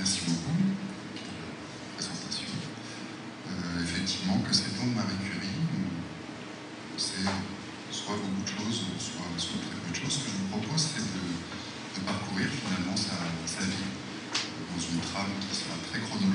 Merci beaucoup pour la présentation. Euh, effectivement, que sait-on de Marie Curie? C'est soit beaucoup de choses, soit, très peu de choses. Ce que je vous propose, c'est de, de, parcourir finalement sa, sa, vie dans une trame qui sera très chronologique.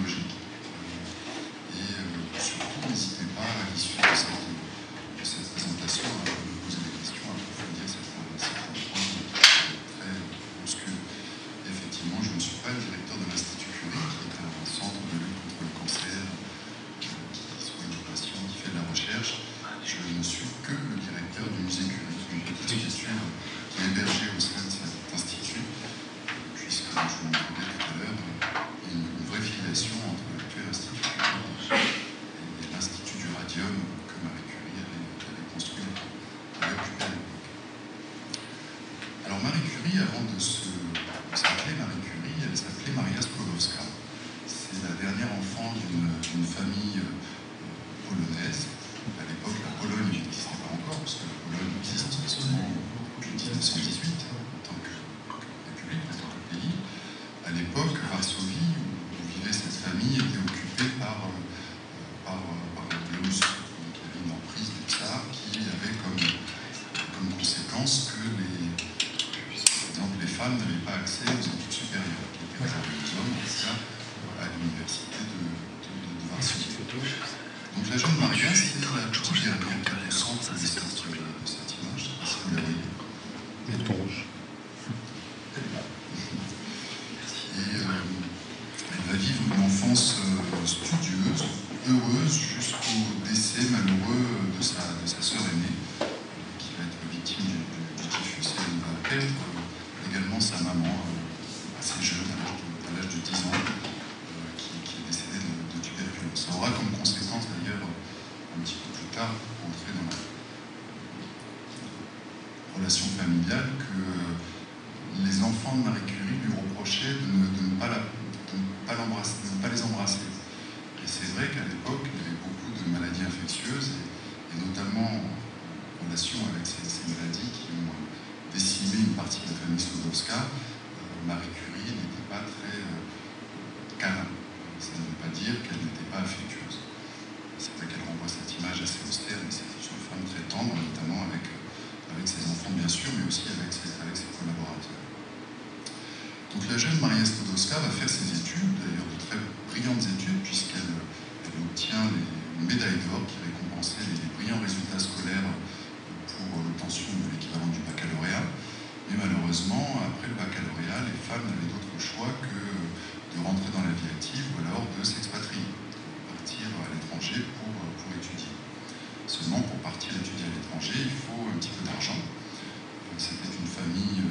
Dire qu'elle n'était pas affectueuse. C'est vrai qu'elle renvoie cette image assez austère, mais c'est une femme très tendre, notamment avec, ses enfants, bien sûr, mais aussi avec ses, collaborateurs. Donc la jeune Maria Sklodowska va faire ses études, d'ailleurs de très brillantes études, puisqu'elle elle obtient les, une médaille d'or qui récompensait les, les, brillants résultats scolaires pour l'obtention de l'équivalent du baccalauréat. Mais malheureusement, après le baccalauréat, les femmes n'avaient d'autre choix que de rentrer dans la vie active ou alors de s'expatrier, partir à l'étranger pour, pour étudier. Seulement, pour partir étudier à l'étranger, il faut un petit peu d'argent. C'était une famille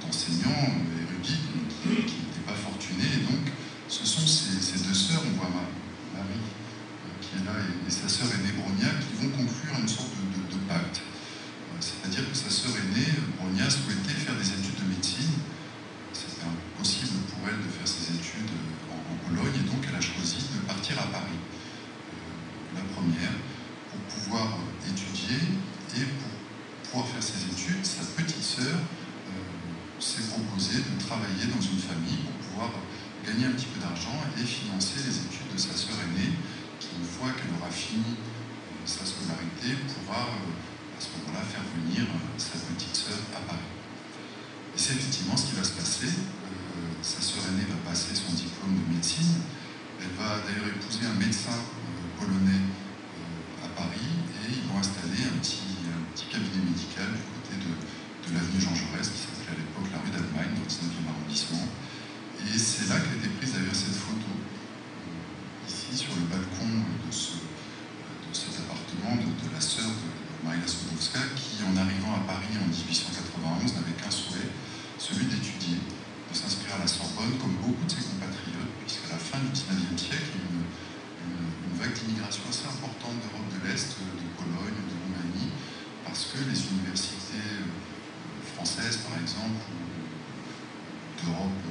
d'enseignants érudites qui, n'étaient pas fortunés. Et donc, ce sont ces, deux sœurs, on voit Marie qui est là et, sa sœur aînée Bronia, qui vont conclure une sorte de, de pacte. C'est-à-dire que sa sœur aînée, Bronia, souhaitait faire des études de médecine. C'était impossible pour elle de faire ses études en, Pologne, et donc elle a choisi de partir à Paris, euh, la première, pour pouvoir étudier et pour pouvoir faire ses études. Sa petite sœur s'est proposé de travailler dans une famille pour pouvoir gagner un petit peu d'argent et financer les études de sa sœur aînée, qui, une fois qu'elle aura fini euh, sa scolarité, pourra euh, à ce moment-là faire venir euh, sa petite sœur à Paris. Et c'est effectivement ce qui va se passer. Euh, sa sœur aînée va passer son diplôme de médecine. Elle va d'ailleurs épouser un médecin euh, polonais euh, à Paris et ils vont installer un petit, cabinet médical du côté de, l'avenue Jean Jaurès, qui s'appelait à l'époque la rue d'Allemagne, dans le 19e arrondissement. Et c'est là qu'a été prise d'ailleurs cette photo, ici sur le balcon de, ce, de cet appartement de, la sœur de Maria Sklodowska, qui en arrivant à Paris en 1891 n'avait qu'un souhait, celui d'étudier, s'inscrire à la Sorbonne, comme beaucoup de ses compatriotes, puisqu'à la fin du 19e siècle, a une, une, vague d'immigration assez importante d'Europe de l'Est, de Pologne, de Roumanie, parce que les universités françaises, par exemple, ou d'Europe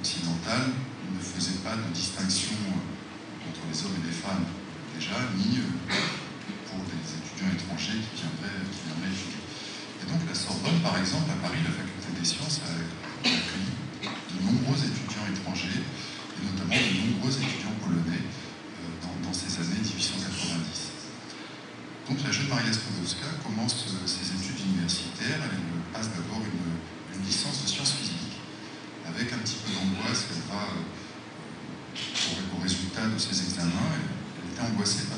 occidentale, ne faisaient pas de distinction entre les hommes et les femmes, déjà, ni pour des étudiants étrangers qui viendraient, qui viendraient étudier. Et donc la Sorbonne, par exemple, à Paris, la faculté des sciences a accueilli Commence euh, ses études universitaires. Elle passe d'abord une, licence de sciences physiques, avec un petit peu d'angoisse. Elle va, euh, pour, au résultat de ses examens, elle, elle était angoissée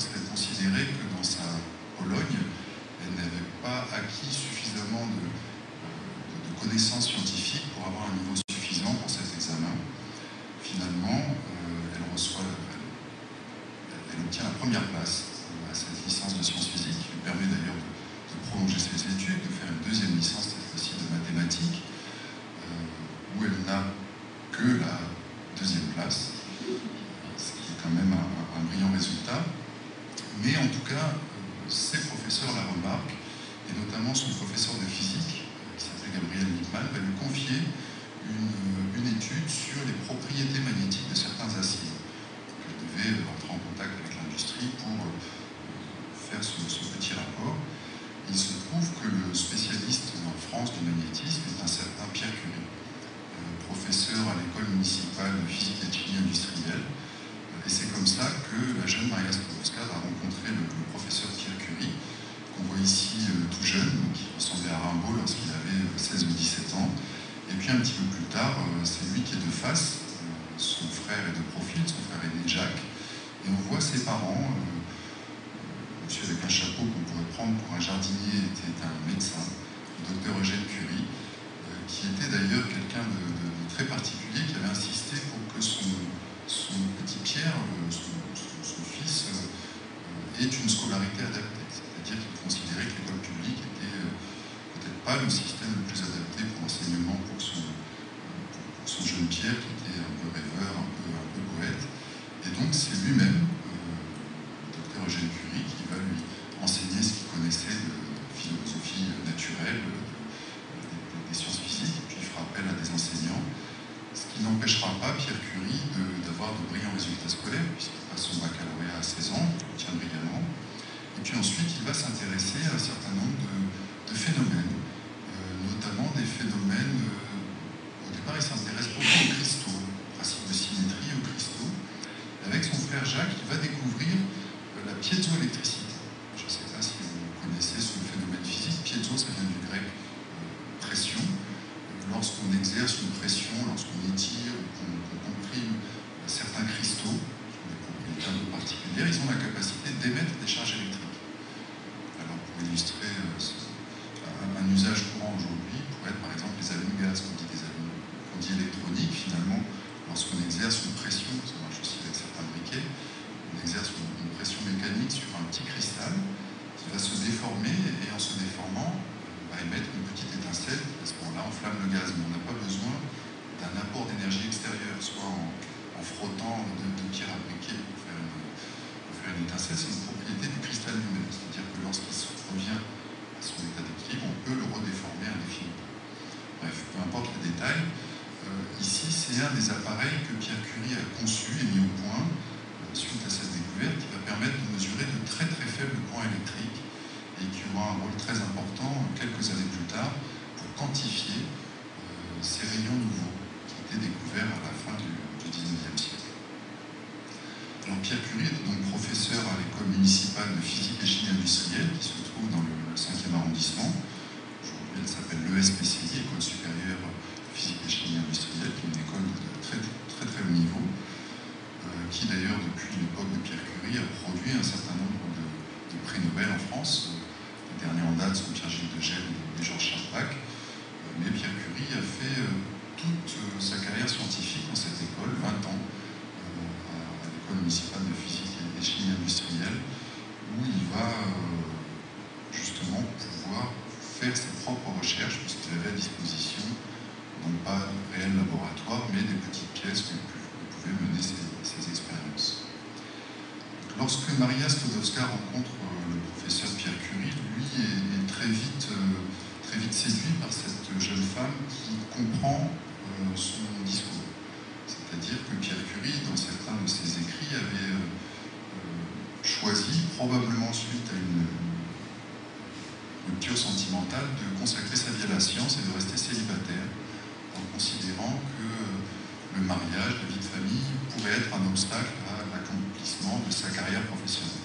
le mariage, la vie de famille, pourrait être un obstacle à l'accomplissement de sa carrière professionnelle.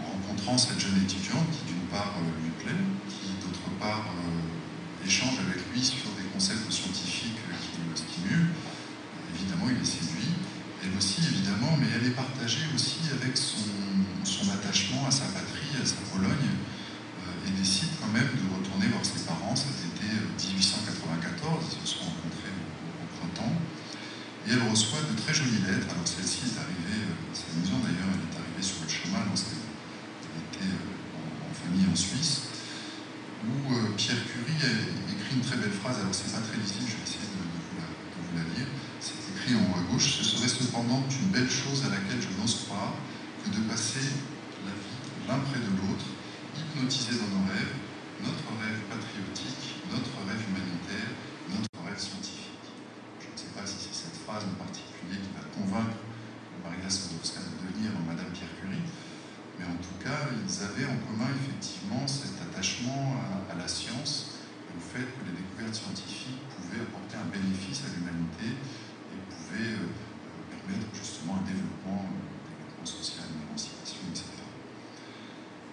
En rencontrant cette jeune étudiante qui d'une part euh, lui plaît, qui d'autre part euh, échange avec lui sur des concepts scientifiques qui le stimulent, évidemment il est séduit, elle aussi évidemment, mais elle est partagée aussi avec son, attachement à sa patrie, à sa Pologne, euh, et décide quand même de retourner voir ses Et elle reçoit de très jolies lettres. Alors celle-ci est arrivée, c'est amusant d'ailleurs, elle est arrivée sur le chemin lorsqu'elle était en famille en Suisse où euh, Pierre Curie écrit une très belle phrase, alors c'est pas très lisible, je vais essayer de, vous, la, lire. C'est écrit en haut à gauche, ce serait cependant une belle chose à laquelle je n'ose croire que de passer la vie l'un près de l'autre, hypnotisés dans nos rêves, notre rêve patriotique, notre rêve humanitaire, notre rêve scientifique. Je ne sais pas si c'est en particulier qui va convaincre Maria Skłodowska de devenir Madame Pierre Curie, mais en tout cas, ils avaient en commun effectivement cet attachement à, la science et au fait que les découvertes scientifiques pouvaient apporter un bénéfice à l'humanité et pouvaient euh, permettre justement un développement, développement social, une émancipation, etc.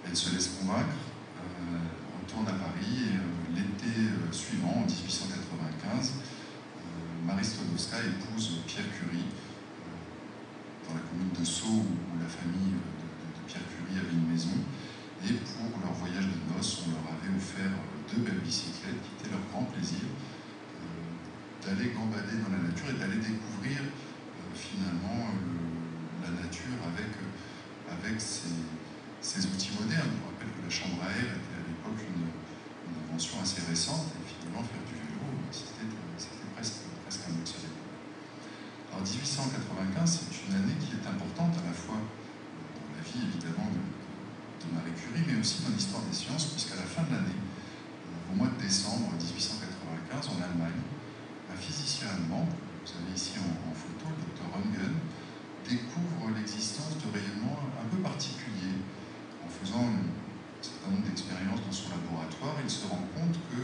Elle se laisse convaincre, euh, retourne à Paris et euh, l'été suivant, en 1895, Marie Skłodowska épouse Pierre Curie dans la commune de Sceaux où la famille Pierre Curie avait une maison. Et pour leur voyage de noces, on leur avait offert deux belles bicyclettes qui étaient leur grand plaisir euh, d'aller gambader dans la nature et d'aller découvrir euh, finalement le, la nature avec, euh, avec ses, outils modernes. Je rappelle que la chambre à air était à l'époque une, invention assez récente 1895, c'est une année qui est importante à la fois la vie évidemment de, Marie Curie, mais aussi dans l'histoire des sciences, puisqu'à la fin de l'année, au mois de décembre 1895, en Allemagne, un physicien allemand, vous avez ici en, en photo le docteur Röntgen, découvre l'existence de rayonnements un peu particuliers. En faisant un certain nombre d'expériences dans son laboratoire, il se rend compte que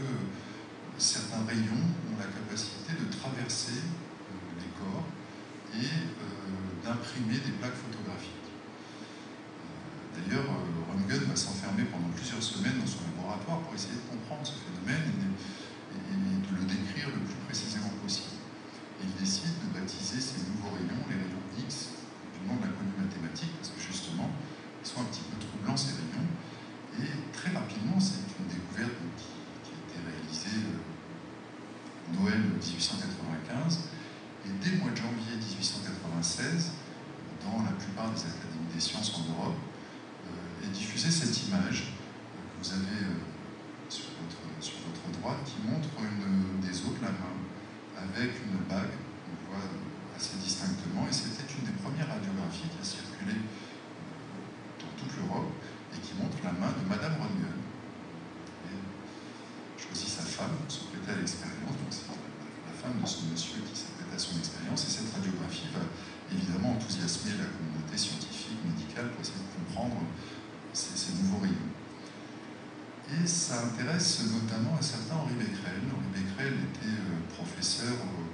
certains rayons ont la capacité de traverser les corps et euh, d'imprimer des plaques photographiques. D'ailleurs, euh, Röntgen va s'enfermer pendant plusieurs semaines dans son laboratoire pour essayer de comprendre ce phénomène et de le décrire le plus précisément possible. Et il décide de baptiser ces nouveaux rayons les rayons X du nom de l'inconnu mathématique parce que justement, ils sont un petit peu troublants ces rayons. Et très rapidement, c'est une découverte qui, qui, a été réalisée euh, Noël 1895. Et dès le mois de janvier 1896, dans la plupart des académies des sciences en Europe, et diffuser cette image que vous avez sur votre, sur votre droite qui montre une des autres la main avec une bague, on voit assez distinctement, et c'était une des premières radiographies qui a circulé dans toute l'Europe et qui montre la main de Madame Röntgen. Et choisit sa femme se prêter à l'expérience, donc c'est la femme de ce monsieur qui s'est prêté à son expérience, et cette radiographie va évidemment enthousiasmer la communauté scientifique, médicale, pour essayer de comprendre ces, nouveaux rayons. Et ça intéresse notamment un certain Henri Becquerel. Henri Becquerel était euh, professeur au,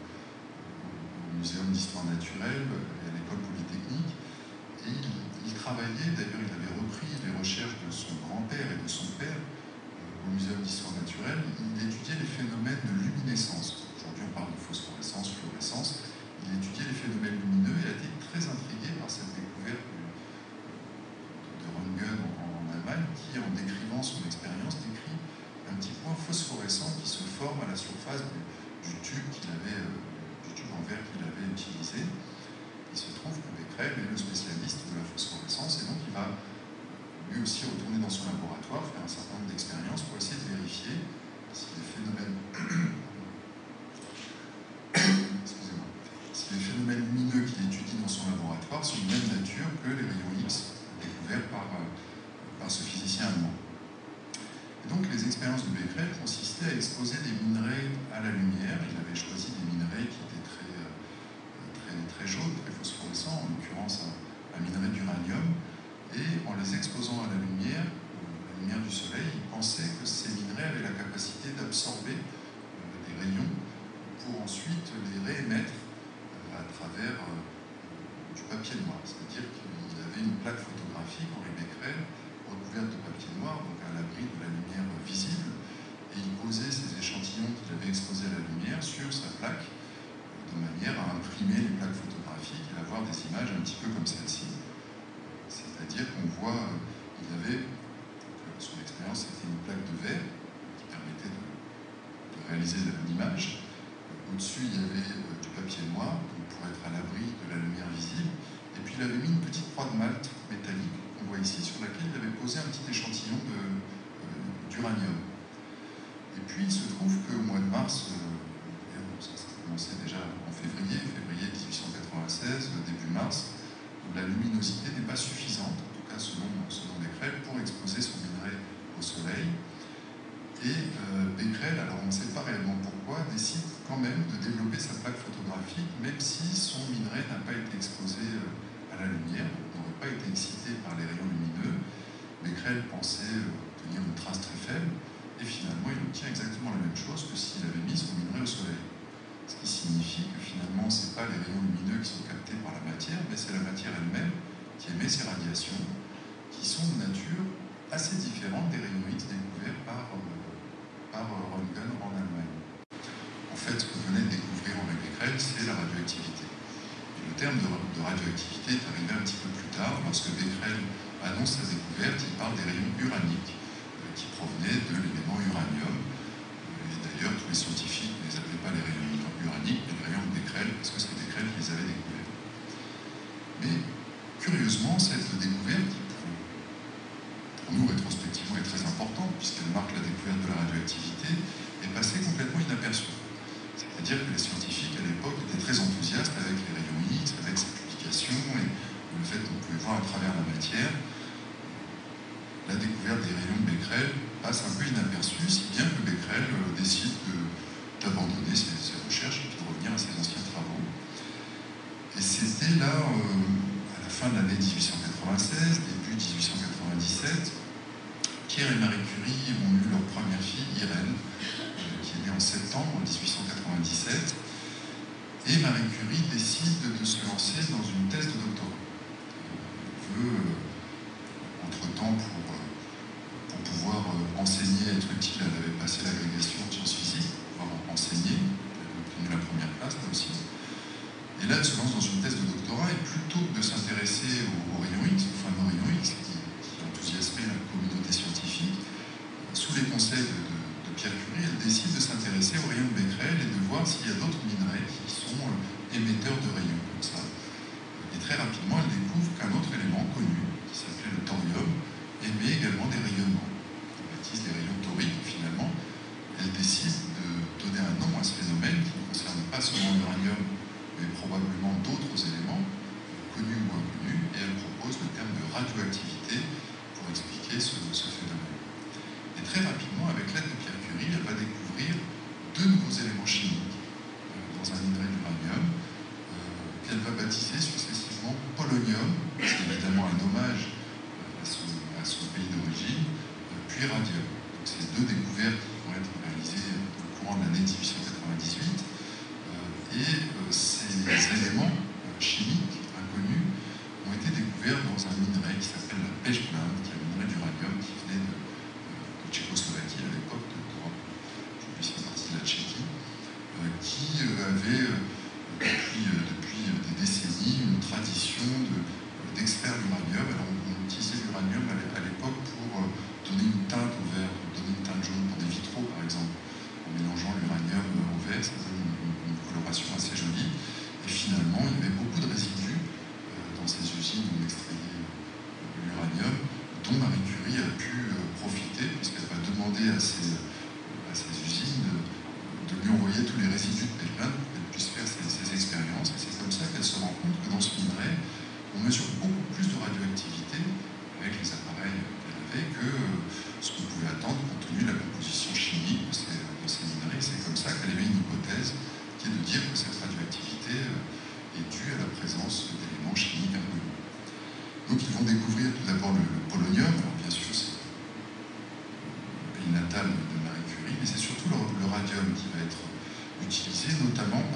Muséum d'histoire naturelle et à l'école polytechnique. Et il, il travaillait, d'ailleurs, il avait repris les recherches de son grand-père et de son père euh, au Muséum d'histoire naturelle. Il étudiait les phénomènes de luminescence. Aujourd'hui, on parle de phosphorescence, fluorescence. Il étudiait les phénomènes lumineux et a très intrigué par cette découverte Röntgen en, Allemagne, qui, en décrivant son expérience, décrit un petit point phosphorescent qui se forme à la surface du, du tube qu'il avait, euh, du tube en verre qu'il avait utilisé. Il se trouve que Becquerel est le spécialiste de la phosphorescence et donc il va lui aussi retourner dans son laboratoire, faire un certain nombre d'expériences pour essayer de vérifier si les phénomènes lumineux qu'il étudie dans son laboratoire sont de même nature que les rayons X découvert par, par ce physicien allemand. Et donc les expériences de Becquerel consistaient à exposer des minerais à la lumière. Il avait choisi des minerais qui étaient très, très, très jaunes, très phosphorescents, en l'occurrence un, un, minerai d'uranium. Et en les exposant à la lumière, la lumière du soleil, il pensait que ces minerais avaient la capacité d'absorber euh, des rayons pour ensuite les réémettre euh, à travers euh, du papier noir. C'est-à-dire qu'il avait une plaque photographique, Henri Becquerel, recouverte de papier noir, donc à l'abri de la lumière visible, et il posait ces échantillons qu'il avait exposés à la lumière sur sa plaque, de manière à imprimer les plaques photographiques et avoir des images un petit peu comme celle-ci. C'est-à-dire qu'on voit, il avait, son expérience, c'était une plaque de verre qui permettait de, de réaliser l'image. Au-dessus, il y avait du papier noir, pour être à l'abri de la lumière visible. Et puis il avait mis une petite croix de malt métallique qu'on voit ici, sur laquelle il avait posé un petit échantillon euh, d'uranium. Et puis il se trouve qu'au mois de mars, euh, ça, ça commençait déjà en février, février 1896, début mars, la luminosité n'est pas suffisante, en tout cas selon, selon Becquerel, pour exposer son minerai au soleil. Et euh, Becquerel, alors on ne sait pas réellement pourquoi, décide quand même de développer sa plaque photographique, même si son minerai n'a pas été exposé euh, à la lumière, n'aurait pas été excité par les rayons lumineux. Becquerel pensait obtenir une trace très faible, et finalement il obtient exactement la même chose que s'il avait mis son minerai au soleil. Ce qui signifie que finalement, ce n'est pas les rayons lumineux qui sont captés par la matière, mais c'est la matière elle-même qui émet ces radiations, qui sont de nature assez différente des rayons X découverts par, euh, par Röntgen en Allemagne. Fait, ce que venait de découvrir Henri Becquerel, c'est la radioactivité. Et le terme de, radioactivité est arrivé un petit peu plus tard, lorsque Becquerel annonce sa découverte, il parle des rayons uraniques, euh, qui provenaient de l'élément uranium. Et d'ailleurs, tous les scientifiques ne les appelaient pas les rayons uraniques, mais les rayons de Becquerel, parce que c'est Becquerel qui les avait découverts. Mais curieusement, cette découverte, pour nous rétrospectivement est très importante, puisqu'elle marque la découverte de la radioactivité, est passée complètement inaperçue. C'est-à-dire que les scientifiques à l'époque étaient très enthousiastes avec les rayons X, avec sa publication et le fait qu'on pouvait voir à travers la matière. La découverte des rayons de Becquerel passe un peu inaperçue, si bien que Becquerel décide d'abandonner ses, recherches et de revenir à ses anciens travaux. Et c'était là, euh, à la fin de l'année 1896, début 1897, Pierre et Marie Curie ont eu leur première fille, Irène, euh, qui est née en septembre 1897. Et Marie Curie décide de se lancer dans une thèse de doctorat. Veut, euh, entre-temps, pour, pour, pouvoir enseigner, être utile, elle avait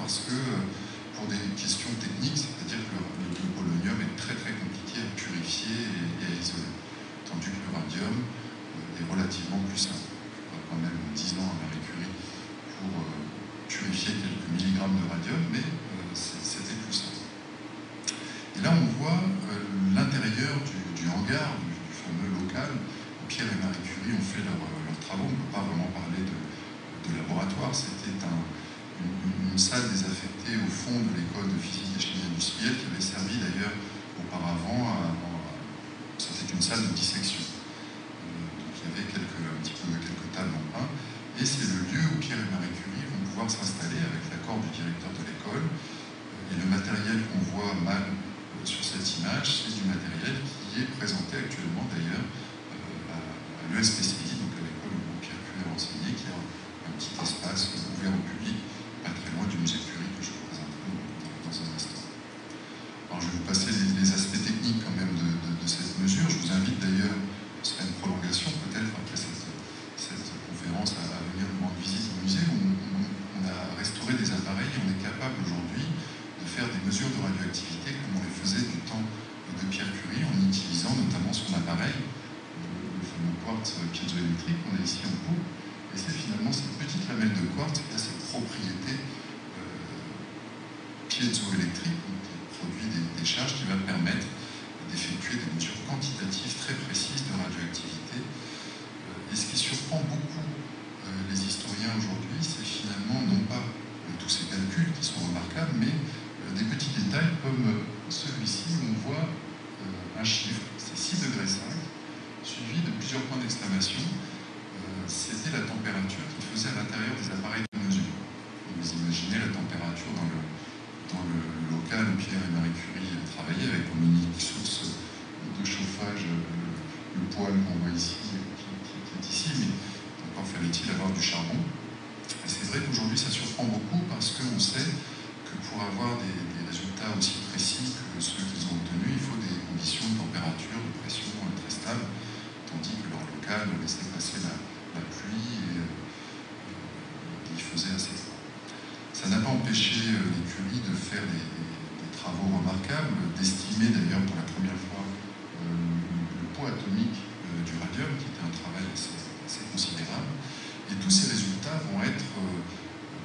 parce que euh, pour des questions techniques, c'est-à-dire que le, polonium est très très compliqué à purifier et, à isoler, tandis que le radium euh, est relativement plus simple. On a quand même 10 ans à Marie Curie pour euh, purifier quelques milligrammes de radium, mais c'était plus simple. Et là, on voit l'intérieur du, hangar, du, fameux local, où Pierre et Marie Curie ont fait leurs travaux. On ne peut pas vraiment parler de, de laboratoire, c'était un une, salle désaffectée au fond de l'école de physique et chimie industrielle qui avait servi d'ailleurs auparavant à, c'était une salle de dissection. Euh, donc il y avait quelques, un petit peu quelques tables en pain. Et c'est le lieu où Pierre et Marie Curie vont pouvoir s'installer avec l'accord du directeur de l'école. Euh, et le matériel qu'on voit mal euh, sur cette image, c'est du matériel qui est présenté actuellement d'ailleurs à, l'ESPCI, Ça n'a pas empêché euh, les Curie de faire des, travaux remarquables, d'estimer d'ailleurs pour la première fois euh, le poids atomique du radium, qui était un travail assez considérable. Et tous ces résultats vont être euh,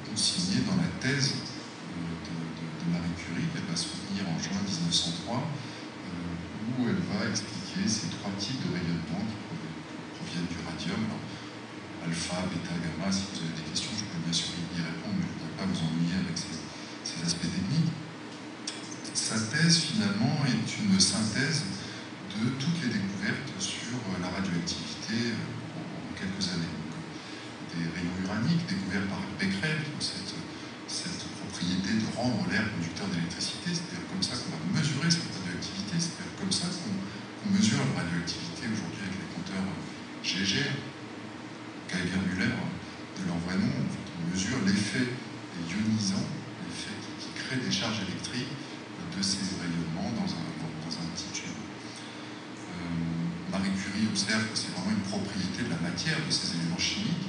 consignés dans la thèse euh, de, Marie Curie qu'elle va soutenir en juin 1903, euh, où elle va expliquer ces trois types de rayonnement qui proviennent du radium, alpha, bêta, gamma. Si vous avez des questions, je peux bien sûr y répondre, vous ennuyer avec ces, aspects techniques. Sa thèse, finalement, est une synthèse de toutes les découvertes sur la radioactivité quelques années. des rayons uraniques découverts par Becquerel, cette, cette propriété de rendre l'air conducteur d'électricité, c'est-à-dire comme ça qu'on va mesurer cette radioactivité, c'est-à-dire comme ça qu'on mesure la radioactivité aujourd'hui avec les compteurs GGR, Geiger-Müller, de leur vrai nom, on mesure l'effet ionisant, l'effet qui, crée des charges électriques de ces rayonnements dans un, dans un petit tube. Marie Curie observe que c'est vraiment une propriété de la matière, de ces éléments chimiques,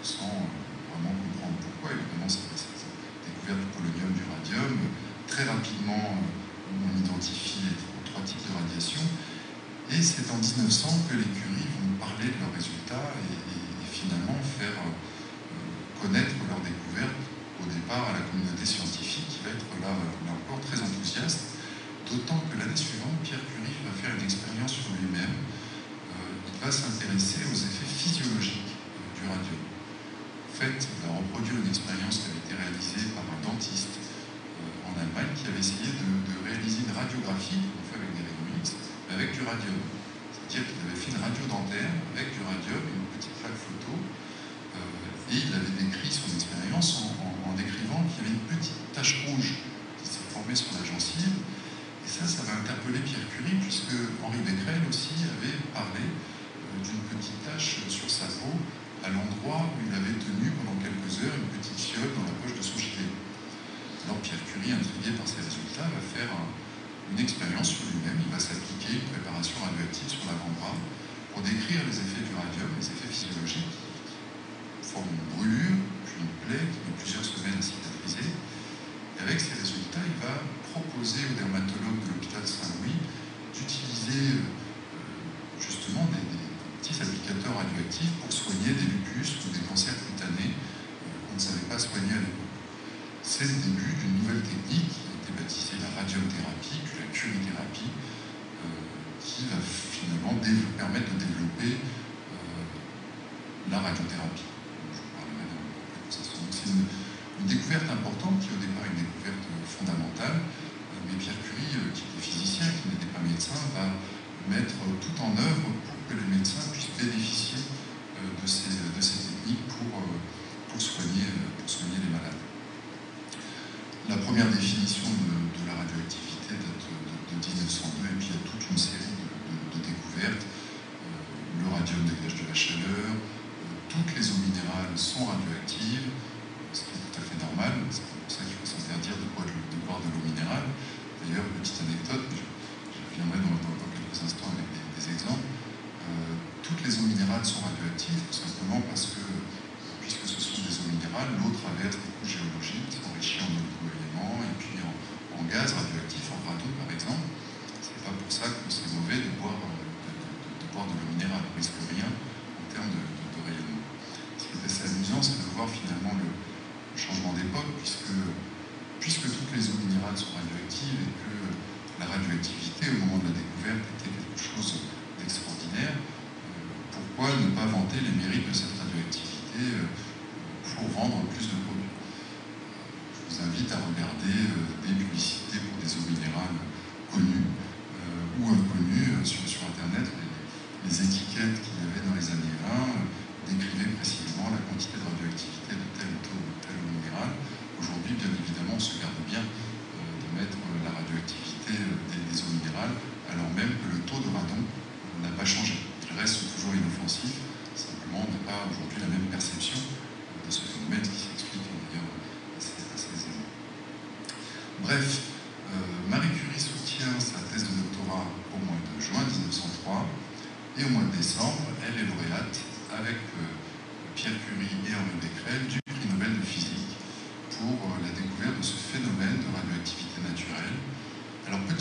sans vraiment comprendre pourquoi. Évidemment, c'est la découverte du polonium, du radium. Très rapidement, on identifie les trois types de radiation. Et c'est en 1900 que les Curie vont parler de leurs résultats et, finalement faire euh, connaître leur découverte au départ à la communauté scientifique qui va être là, là encore très enthousiaste D'autant que l'année suivante, Pierre Curie va faire une expérience sur lui-même. Euh, il va s'intéresser aux effets physiologiques euh, du radium. En fait, il va reproduire une expérience qui avait été réalisée par un dentiste euh, en Allemagne qui avait essayé de, réaliser une radiographie, qu'on fait avec des rayons X, avec du radium. C'est-à-dire qu'il avait fait une radio dentaire avec du radium, une petite plaque photo, et il avait décrit son expérience en, qu'il y avait une petite tache rouge qui s'est formée sur la gencive et ça, ça va interpeller Pierre Curie, puisque Henri Becquerel aussi avait parlé euh, d'une petite tache sur sa peau à l'endroit où il avait tenu pendant quelques heures une petite fiole dans la poche de son gilet. Alors Pierre Curie, intrigué par ces résultats, va faire une expérience sur lui-même. Il va s'appliquer une préparation radioactive sur l'avant-bras pour décrire les effets du radium, les effets physiologiques qui forment une brûlure, puis une plaie aux dermatologues de l'hôpital Saint-Louis d'utiliser euh, euh, justement des, petits applicateurs radioactifs pour soigner des lupus ou des cancers cutanés euh, qu'on ne savait pas soigner à l'époque. C'est le début d'une nouvelle technique qui a été baptisée la radiothérapie, puis la curithérapie, qui va finalement permettre de développer la radiothérapie. Je une découverte importante mettre tout en œuvre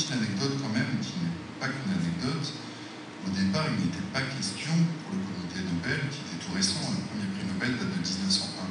petite anecdote quand même, qui n'est pas qu'une anecdote. Au départ, il n'était pas question pour le comité Nobel, qui était tout récent, le premier prix Nobel date de 1901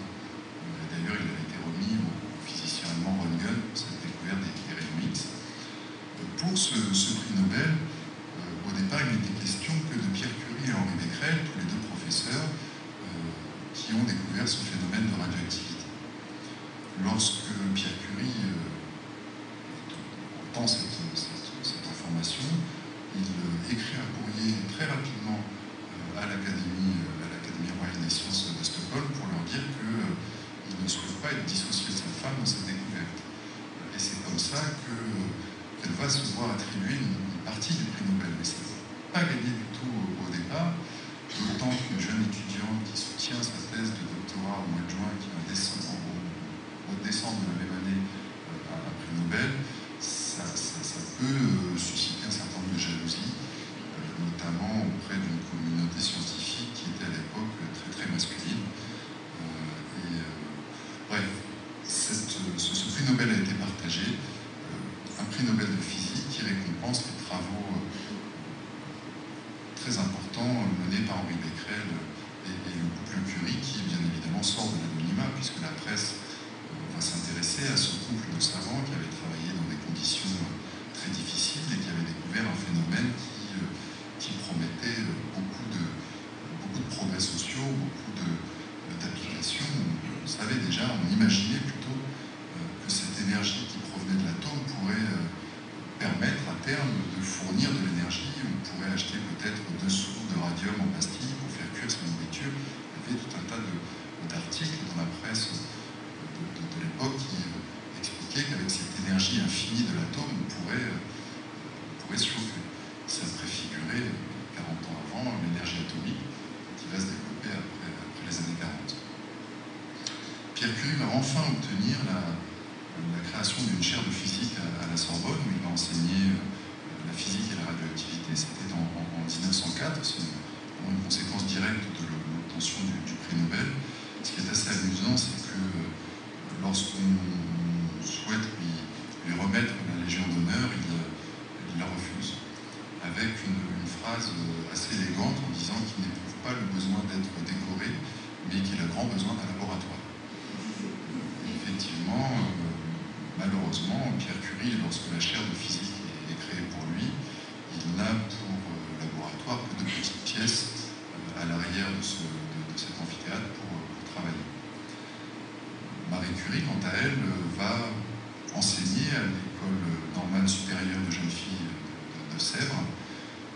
lorsqu'on souhaite lui, remettre la Légion d'honneur, il, la refuse, avec une, phrase assez élégante en disant qu'il n'éprouve pas le besoin d'être décoré, mais qu'il a grand besoin d'un laboratoire. Effectivement, euh, malheureusement, Pierre Curie, lorsque la chaire de physique est, créée pour lui, il n'a pour euh, laboratoire que de petites pièces euh, à l'arrière de ce Quant à elle, euh, va enseigner à l'école normale supérieure de jeunes filles de, Sèvres.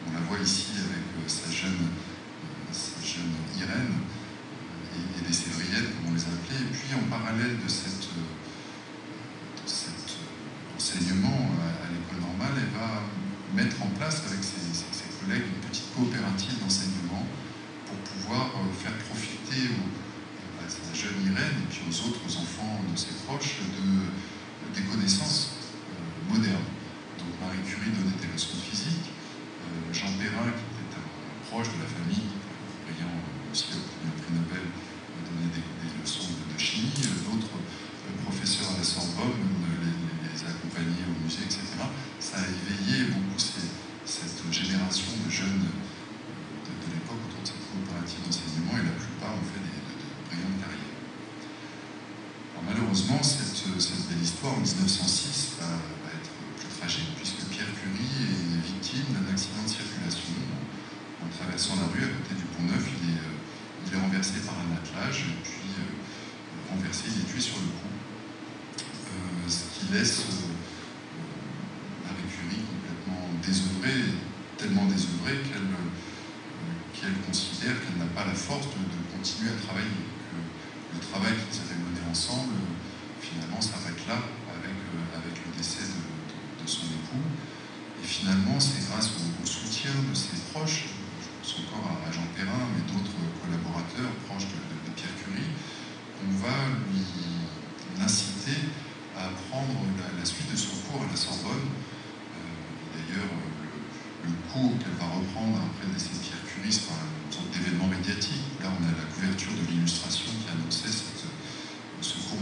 On la voit ici avec euh, euh, sa jeune, Irène et, les Sévriennes, comme on les appelait. Et puis en parallèle de, cet enseignement à, l'école normale, elle va mettre en place avec ses, ses collègues une petite coopérative d'enseignement pour pouvoir faire profiter aux à jeune Irène et puis aux autres enfants de ses proches de, des connaissances euh, modernes. Donc Marie Curie donnait des leçons de physique, euh, Jean Perrin, qui était un, proche de la famille, ayant aussi obtenu un prix Nobel, donnait des, leçons de, chimie, euh, d'autres professeurs à la Sorbonne les, les accompagnaient au musée, etc.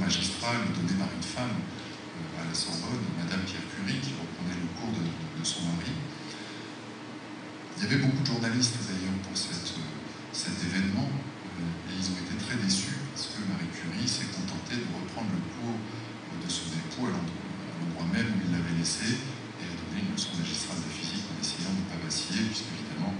magistrale de démarrer une femme euh, à la Sorbonne, Madame Pierre Curie, qui reprenait le cours de, son mari. Il y avait beaucoup de journalistes d'ailleurs pour cet événement, euh, et ils ont été très déçus parce que Marie Curie s'est contentée de reprendre le cours de son époux à l'endroit même où il l'avait laissé, et a donné une leçon magistrale de physique en essayant de ne pas vaciller, puisque évidemment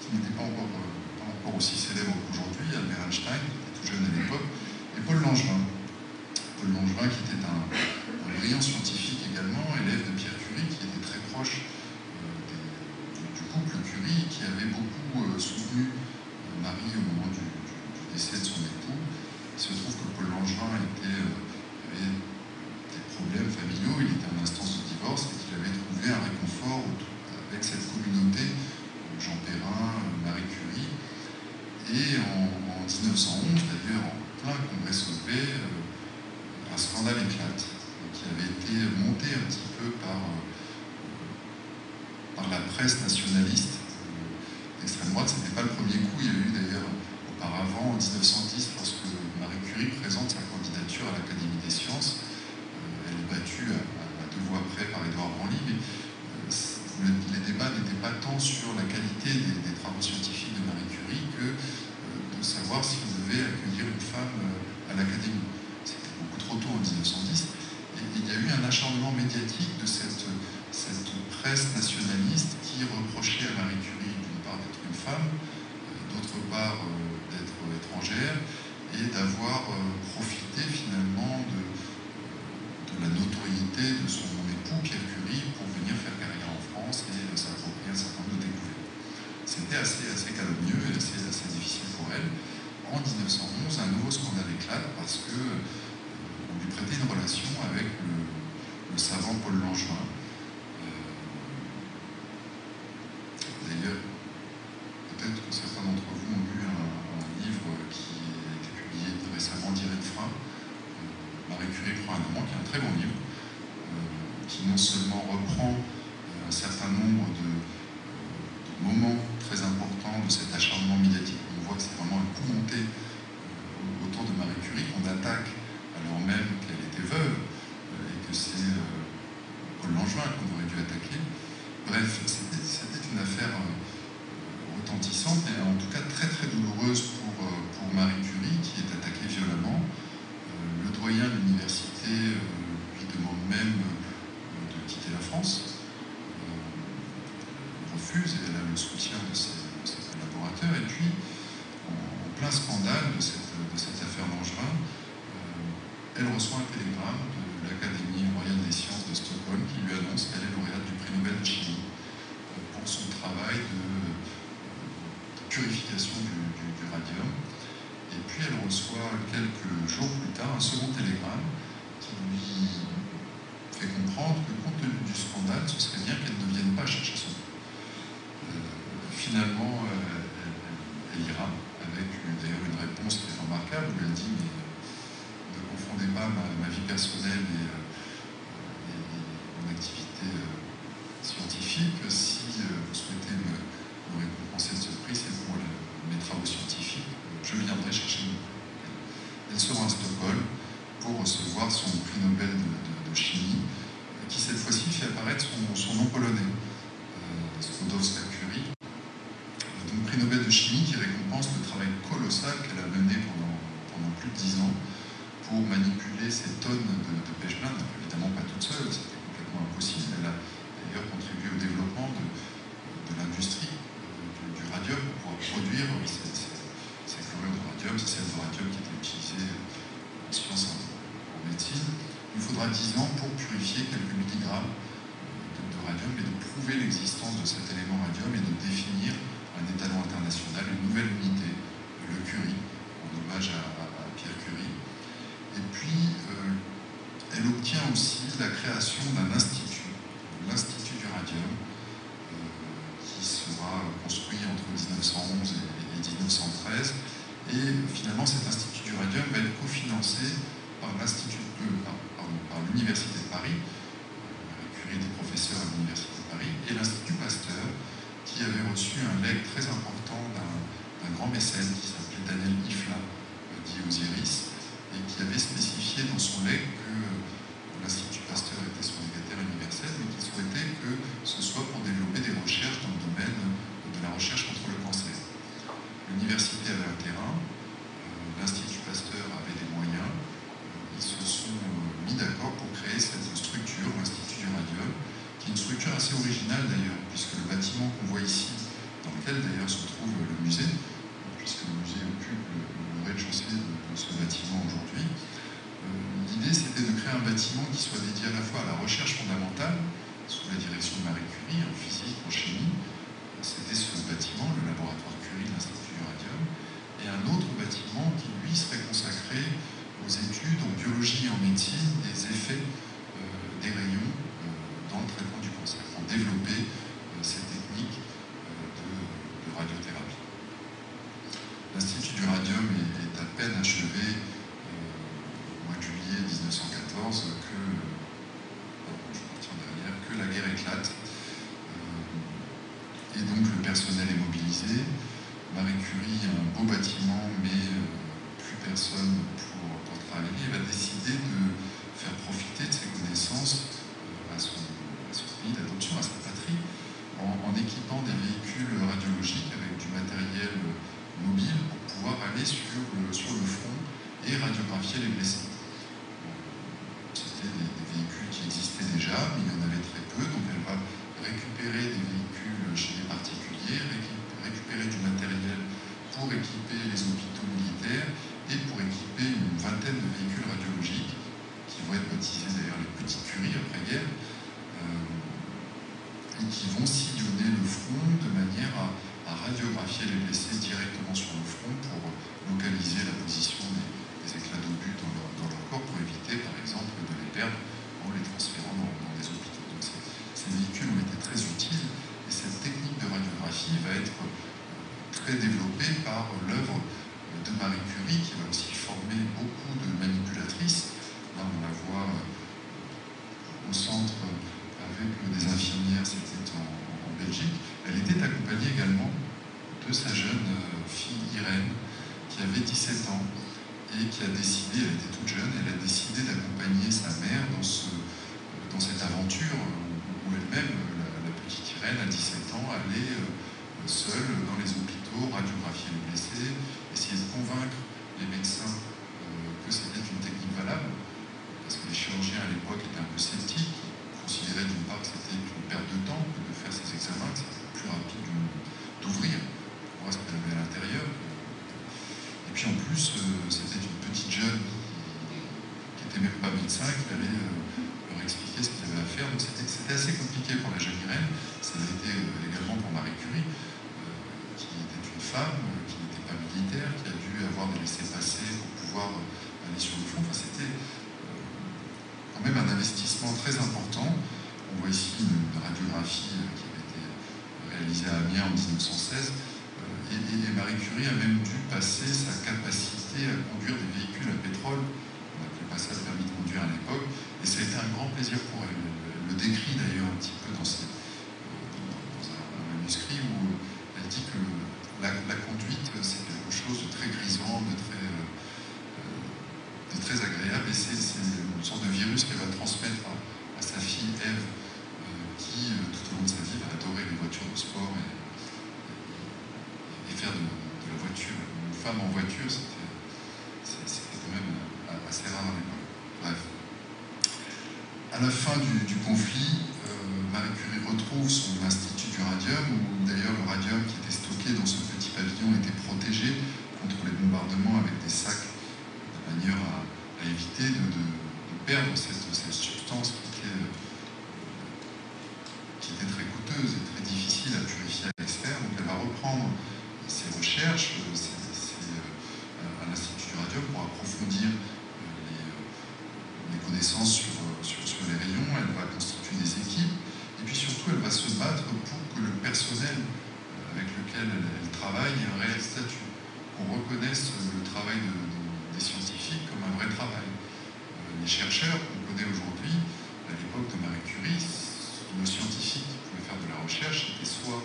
qui n'était euh, pas encore, aussi célèbre qu'aujourd'hui, Albert Einstein, tout jeune à l'époque, et Paul Langevin. Paul Langevin, qui était un, brillant scientifique également, élève de Pierre Curie, qui était très proche euh, du couple Curie qui avait beaucoup euh, soutenu Marie au moment du, décès de son époux. Il se trouve que Paul Langevin avait des problèmes familiaux, il était un instant de cette, affaire Langevin, euh, elle reçoit un télégramme de l'Académie royale des sciences de Stockholm qui lui annonce qu'elle est lauréate du prix Nobel de euh, pour son travail de, purification du, radium. Et puis elle reçoit quelques jours plus tard un second télégramme qui lui fait comprendre que compte tenu du scandale, ce serait bien qu'elle ne vienne pas chercher d'ailleurs se trouve le musée, puisque le musée occupe le, rez-de-chaussée de, ce bâtiment aujourd'hui. Euh, l'idée c'était de créer un bâtiment qui soit dédié à la fois à la recherche fondamentale, sous la direction de Marie Curie, en physique, en chimie. C'était en plus, euh, c'était une petite jeune qui n'était même pas médecin, qui allait euh, leur expliquer ce qu'il avait à faire. Donc c'était assez compliqué pour la jeune Irène, ça l'a été également pour Marie Curie, euh, qui était une femme, qui n'était pas militaire, qui a dû avoir des laissés-passer pour pouvoir aller sur le front. Enfin, c'était quand même un investissement très important. On voit ici une, radiographie qui avait été réalisée à Amiens en 1916. Et, Marie Curie a même dû passer sa capacité à conduire des véhicules à pétrole. On n'appelait pas ça le permis de conduire à l'époque. Et ça a été un grand plaisir pour elle. Elle le décrit d'ailleurs un petit peu dans, ses, dans un, manuscrit où elle dit que la, conduite, c'est quelque chose de très grisant, de très, euh, agréable. Et c'est une sorte de virus qu'elle va transmettre à, sa fille Eve, euh, qui, euh, tout au long de sa vie, va adorer les voitures de sport faire de, la voiture une femme en voiture, c'était quand même assez rare à l'époque. Bref. À la fin du, conflit, euh, Marie Curie retrouve son institut du radium, où d'ailleurs le radium qui était stocké dans ce petit pavillon était protégé contre les bombardements avec des sacs, de manière à, éviter de, perdre cette, substance euh, qui était très coûteuse et très difficile à purifier à l'extérieur. Donc elle va reprendre euh, euh, à l'Institut du Radium pour approfondir euh, les, connaissances sur, les rayons. Elle va constituer des équipes et puis surtout elle va se battre pour que le personnel avec lequel elle, travaille ait un réel statut, qu'on reconnaisse le travail de, de, des scientifiques comme un vrai travail. Les chercheurs qu'on connaît aujourd'hui, à l'époque de Marie Curie, nos scientifiques qui pouvaient faire de la recherche, c'était soit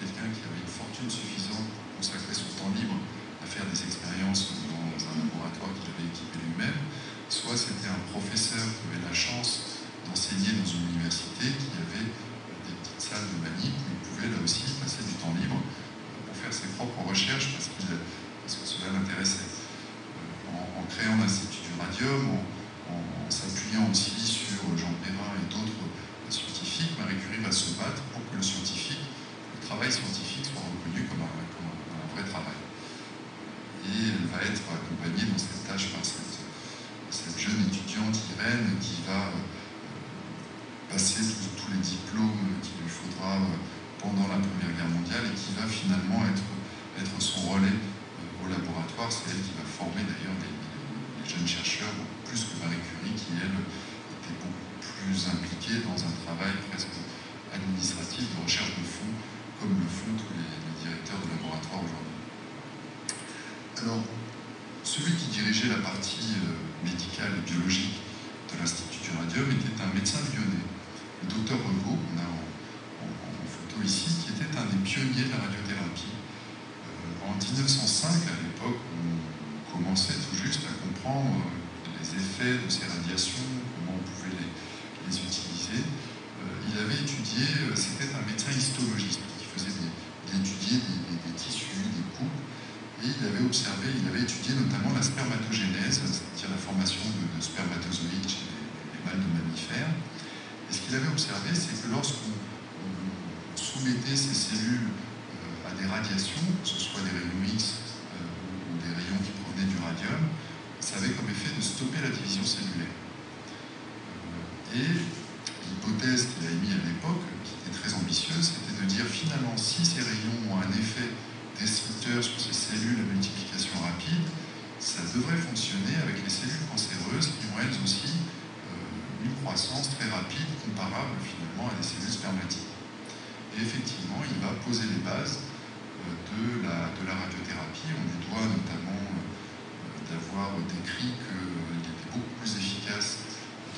quelqu'un qui avait une fortune suffisante pour consacrer son temps libre à faire des expériences dans un laboratoire qu'il avait équipé lui-même, soit c'était un professeur qui avait la chance d'enseigner dans une université qui avait des petites salles de manip où il pouvait là aussi passer du temps libre pour faire ses propres recherches parce, qu parce que cela l'intéressait. En, en, créant l'Institut du Radium, en, en s'appuyant aussi sur Jean Perrin et d'autres scientifiques, Marie Curie va se battre pour que le scientifique travail scientifique soit reconnu comme un, comme un, un, vrai travail. Et elle va être accompagnée dans cette tâche par cette, jeune étudiante Irène qui va euh, passer tous, tous, les diplômes qu'il lui faudra euh, pendant la Première Guerre mondiale et qui va finalement être, être son relais euh, au laboratoire. C'est elle qui va former d'ailleurs les, jeunes chercheurs, plus que Marie Curie qui, elle, était beaucoup plus impliquée dans un travail presque administratif de recherche de fond comme le font tous les directeurs de laboratoire aujourd'hui. Alors, celui qui dirigeait la partie médicale et biologique de l'Institut du Radium était un médecin lyonnais, le docteur Regaud, qu'on a en, photo ici, qui était un des pionniers de la radiothérapie. en 1905, à l'époque, on commençait tout juste à comprendre les effets de ces radiations, comment on pouvait les, les utiliser. il avait étudié, c'était un médecin histologiste qui faisait des, il étudiait des, tissus, des coupes, et il avait observé, il avait étudié notamment la spermatogénèse, c'est-à-dire la formation de, spermatozoïdes chez les, mâles de mammifères. Et ce qu'il avait observé, c'est que lorsqu'on soumettait ces cellules euh, à des radiations, que ce soit des rayons X euh, ou des rayons qui provenaient du radium, ça avait comme effet de stopper la division cellulaire. Euh, et l'hypothèse qu'il a émise à l'époque, qui était très ambitieuse, c'était de dire finalement si ces rayons ont un effet destructeur sur ces cellules à multiplication rapide, ça devrait fonctionner avec les cellules cancéreuses qui ont elles aussi euh, une croissance très rapide comparable finalement à des cellules spermatiques. Et effectivement, il va poser les bases euh, de, la, de radiothérapie. On lui doit notamment euh, d'avoir décrit qu'il était beaucoup plus efficace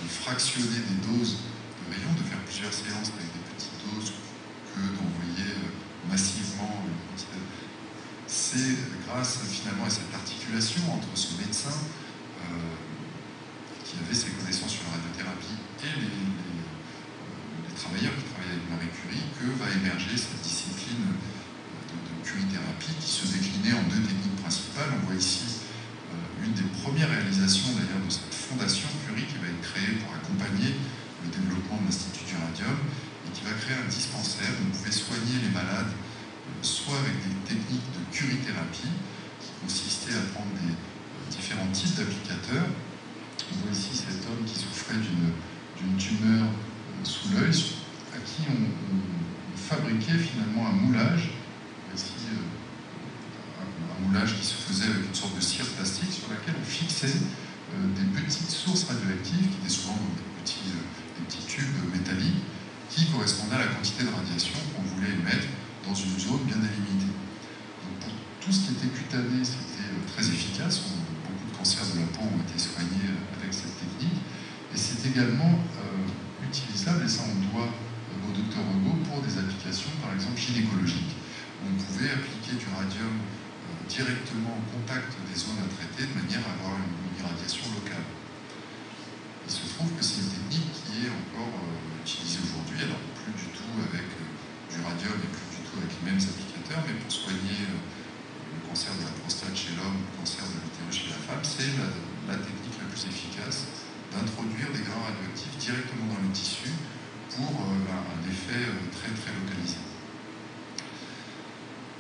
de fractionner des doses de rayons, de faire plusieurs séances avec des petites doses que d'envoyer massivement c'est grâce finalement à cette articulation entre ce médecin euh, qui avait ses connaissances sur la radiothérapie et les, euh, travailleurs qui travaillaient avec Marie Curie que va émerger cette discipline de, de curithérapie qui se déclinait en deux techniques principales. On voit ici euh, une des premières réalisations d'ailleurs de cette fondation Curie qui va être créée pour accompagner le développement de l'Institut du Radium et qui va créer un dispensaire où on pouvait soigner les malades curithérapie, qui consistaient à prendre des euh, différents types d'applicateurs. On voit ici cet homme qui souffrait d'une tumeur euh, sous l'œil, à qui on, fabriquait finalement un moulage. Voici euh, un, moulage qui se faisait avec une sorte de cire plastique sur laquelle on fixait des petites sources radioactives, qui étaient souvent des petits tubes métalliques, qui correspondaient à la quantité de radiation qu'on voulait émettre dans une zone bien délimitée. Tout ce qui était cutané, c'était euh, très efficace. beaucoup de cancers de la peau ont été soignés euh, avec cette technique. Et c'est également euh, utilisable, et ça on doit au docteur Hugo, pour des applications par exemple gynécologiques. On pouvait appliquer du radium directement au contact des zones à traiter de manière à avoir une, irradiation locale. Il se trouve que c'est une technique qui est encore utilisée aujourd'hui, alors plus du tout avec du radium et plus avec les mêmes applicateurs, mais pour soigner cancer de la prostate chez l'homme, cancer de l'utérus chez la femme, c'est la, technique la plus efficace d'introduire des grains radioactifs directement dans le tissu pour euh, un, effet euh, très très localisé.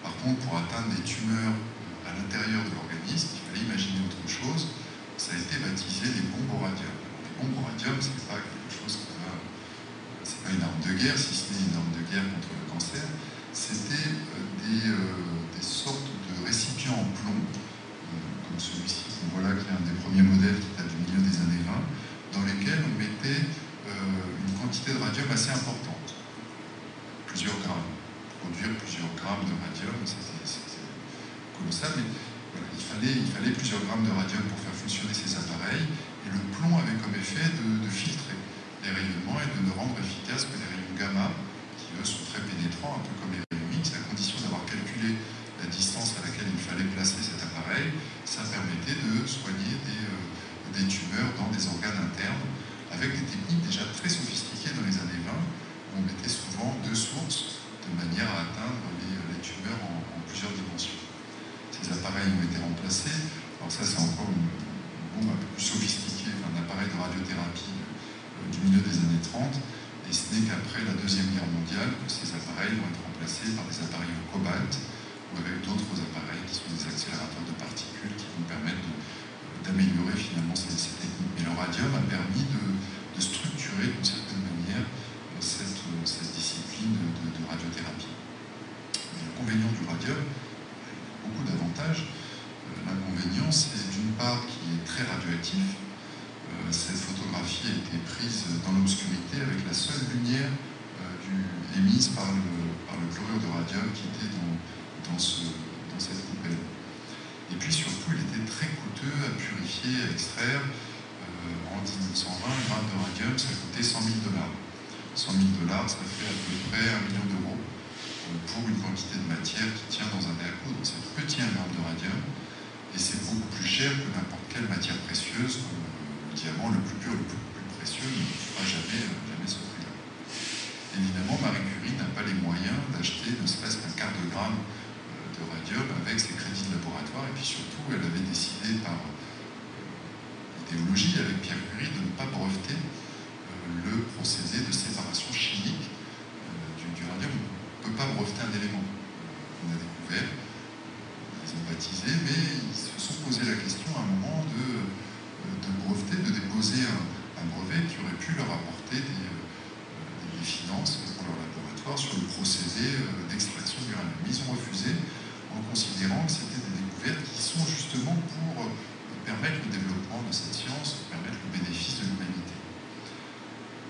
Par contre, pour atteindre des tumeurs à l'intérieur de l'organisme, il fallait imaginer autre chose. Ça a été baptisé les bombes au radium. les bombes au radium, ce n'est pas quelque chose qui va. C'est pas une arme de guerre, si ce n'est une arme de guerre contre le cancer c'était euh, euh, récipients en plomb, euh, comme celui-ci qu'on voit là, qui est un des premiers modèles qui date du milieu des années 20, dans lesquels on mettait une quantité de radium assez importante, plusieurs grammes. Produire plusieurs grammes de radium, c'était colossal, mais il, fallait, plusieurs grammes de radium pour faire fonctionner ces appareils, et le plomb avait comme effet de, filtrer les rayonnements et de ne rendre efficace que les rayons gamma, qui eux sont très pénétrants, un peu comme les à condition d'avoir calculé soigner des, euh, des tumeurs dans des organes internes avec des techniques déjà très sophistiquées dans les années 20, où on mettait souvent deux sources de manière à atteindre les, les tumeurs en, plusieurs dimensions. Ces appareils ont été remplacés, alors ça c'est encore une, bombe un peu plus sophistiquée, un appareil de radiothérapie euh, du milieu des années 30, et ce n'est qu'après la Deuxième Guerre mondiale que ces appareils vont être remplacés par des appareils au cobalt ou avec d'autres appareils qui sont des accélérateurs de particules qui vont permettre d'améliorer finalement ces, techniques. Mais le radium a permis de, structurer d'une certaine manière cette, cette discipline de, radiothérapie. L'inconvénient du radium, beaucoup d'avantages. Euh, l'inconvénient, c'est d'une part qu'il est très radioactif, euh, cette photographie a été prise dans l'obscurité avec la seule lumière euh, émise par le, chlorure de radium qui était dans, dans, ce, dans cette. Et puis surtout, il était très coûteux à purifier, à extraire. Euh, en 1920, un gramme de radium, ça coûtait 100 000 dollars. 100 000 dollars, ça fait à peu près un million d'euros euh, pour une quantité de matière qui tient dans un à coudre. C'est petit un gramme de radium, et c'est beaucoup plus cher que n'importe quelle matière précieuse, comme le diamant le plus pur, le plus, précieux, ne fera jamais, jamais ce prix-là. Évidemment, Marie Curie n'a pas les moyens d'acheter ne serait-ce qu'un quart de gramme de radium avec ses crédits de laboratoire. Et puis surtout, elle avait décidé par euh, idéologie avec Pierre Curie de ne pas breveter euh, le procédé de séparation chimique euh, du, radium. On ne peut pas breveter un élément qu'on a découvert. Ils ont baptisé, mais ils se sont posé la question à un moment de, breveter, de déposer un, brevet qui aurait pu leur apporter des, finances pour leur laboratoire sur le procédé d'extraction du radium. Ils ont refusé en considérant que c'était des découvertes qui sont justement pour euh, permettre le développement de cette science, permettre le bénéfice de l'humanité.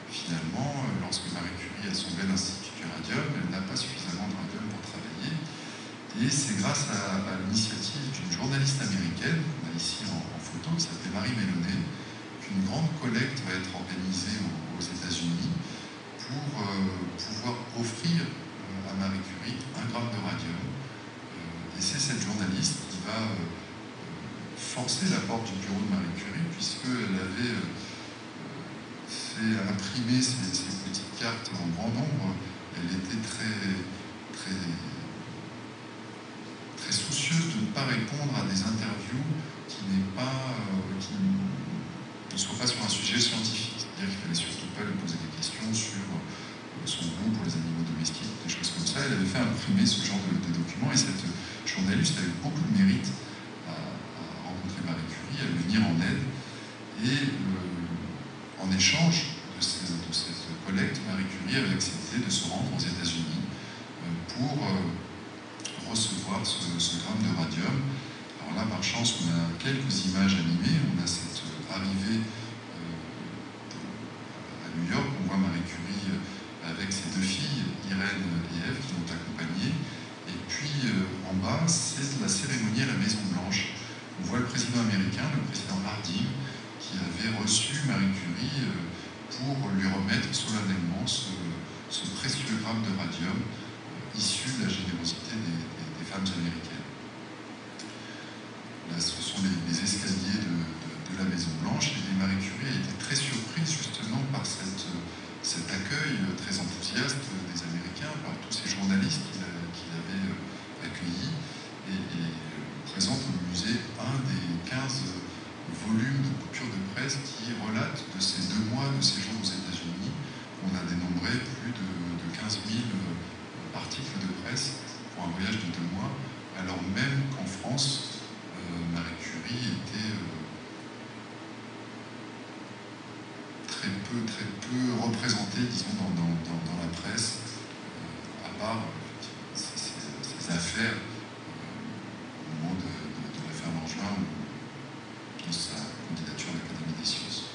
Finalement, euh, lorsque Marie Curie a sauvé l'Institut du radium, elle n'a pas suffisamment de radium pour travailler. Et c'est grâce à, l'initiative d'une journaliste américaine, qu'on a ici en, photo, qui s'appelle Marie Mélonnet, qu'une grande collecte va être organisée aux, États-Unis pour euh, pouvoir offrir à Marie Curie un gramme de radium et c'est cette journaliste qui va euh, forcer la porte du bureau de Marie Curie, puisqu'elle avait euh, fait imprimer ces, petites cartes en grand nombre. Elle était très, très, très soucieuse de ne pas répondre à des interviews qui, pas, euh, qui ne soient pas sur un sujet scientifique. C'est-à-dire qu'il ne fallait surtout pas lui poser des questions sur son goût pour les animaux domestiques, des choses comme ça. Elle avait fait imprimer ce genre de, de documents et cette journaliste a eu beaucoup de mérite à, rencontrer Marie Curie, à lui venir en aide. Et euh, en échange de, cette collecte, Marie Curie avait accepté de se rendre aux États-Unis euh, pour euh, recevoir ce, gramme de radium. Alors là, par chance, on a quelques images animées. On a cette arrivée à New York. On voit Marie Curie avec ses deux filles, Irène et Ève, qui l'ont accompagnée. Puis euh, en bas, c'est la cérémonie à la Maison Blanche. On voit le président américain, le président Harding, qui avait reçu Marie Curie euh, pour lui remettre solennellement ce, précieux gramme de radium euh, issu de la générosité des, femmes américaines. Là, ce sont les, escaliers de, la Maison Blanche et Marie Curie a été très surprise justement par cet accueil très enthousiaste des Américains, par tous ces journalistes présente au musée un des 15 volumes de coupures de presse qui relatent de ces deux mois de séjour aux États-Unis. On a dénombré plus de, 15 000 euh, articles de presse pour un voyage de deux mois, alors même qu'en France, euh, Marie Curie était très peu, très peu représentée, disons, dans, la presse, à part affaires au moment de, l'affaire Langevin de sa candidature à l'Académie des sciences.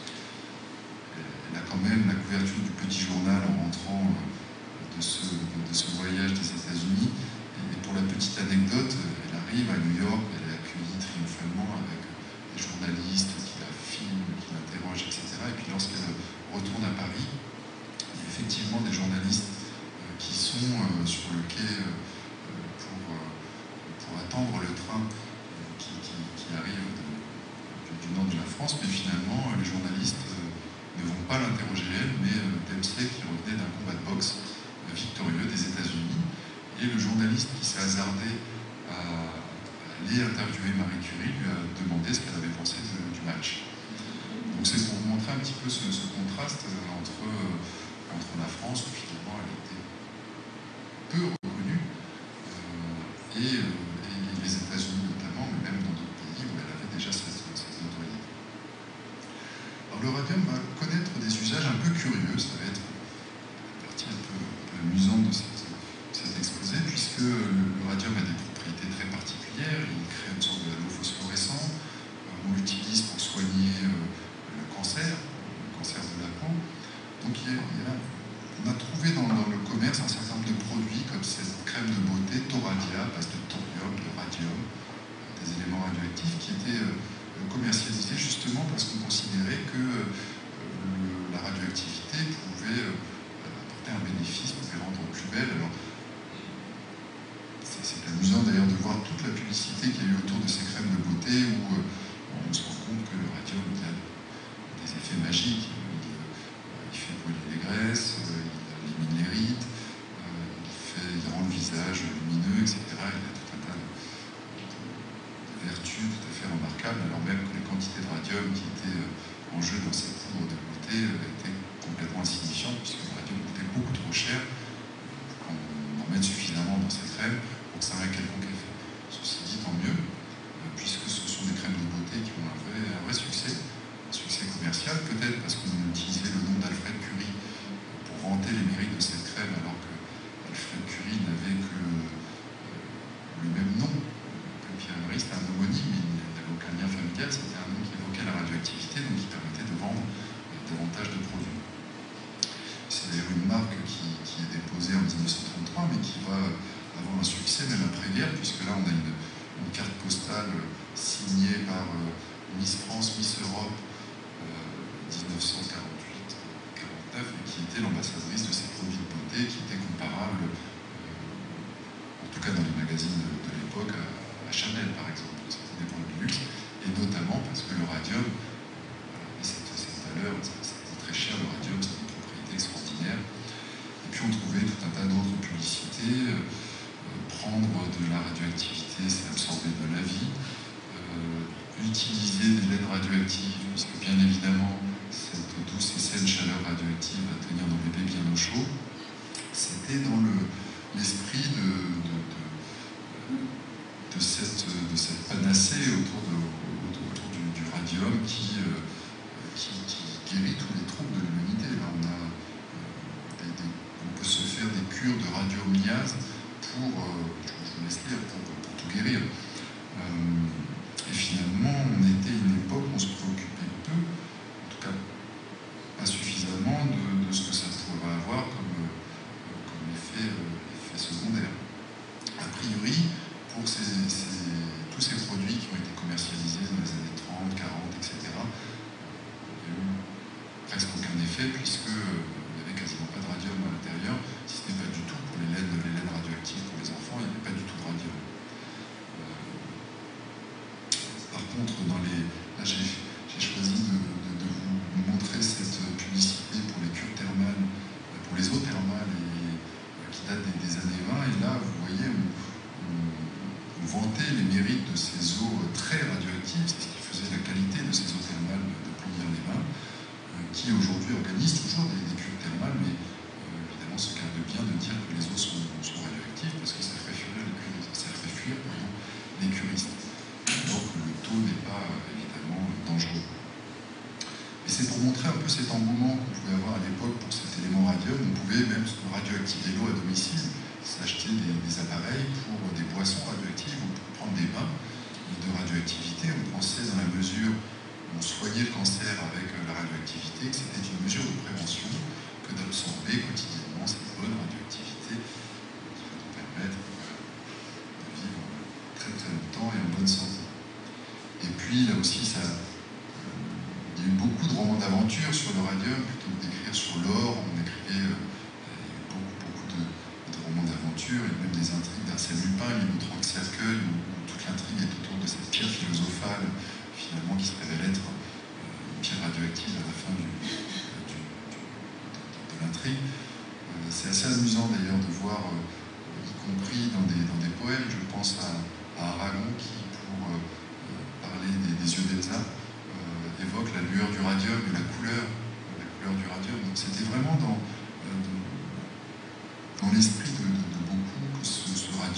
Elle, a quand même la couverture du petit journal en rentrant euh, de ce, de voyage des États-Unis. Et pour la petite anecdote, elle arrive à New York, elle est accueillie triomphalement avec des journalistes qui la filment, qui l'interrogent, etc. Et puis lorsqu'elle retourne à Paris, il y a effectivement des journalistes euh, qui sont euh, sur le quai attendre le train euh, qui, arrive du, nord de la France, mais finalement, euh, les journalistes euh, ne vont pas l'interroger elle, mais Dempsey qui revenait d'un combat de boxe victorieux des États-Unis. Et le journaliste qui s'est hasardé à aller interviewer Marie Curie lui a demandé ce qu'elle avait pensé du match. Donc c'est pour vous montrer un petit peu ce, contraste entre, entre la France, où finalement elle était peu reconnue, et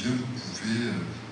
ce, radium pouvait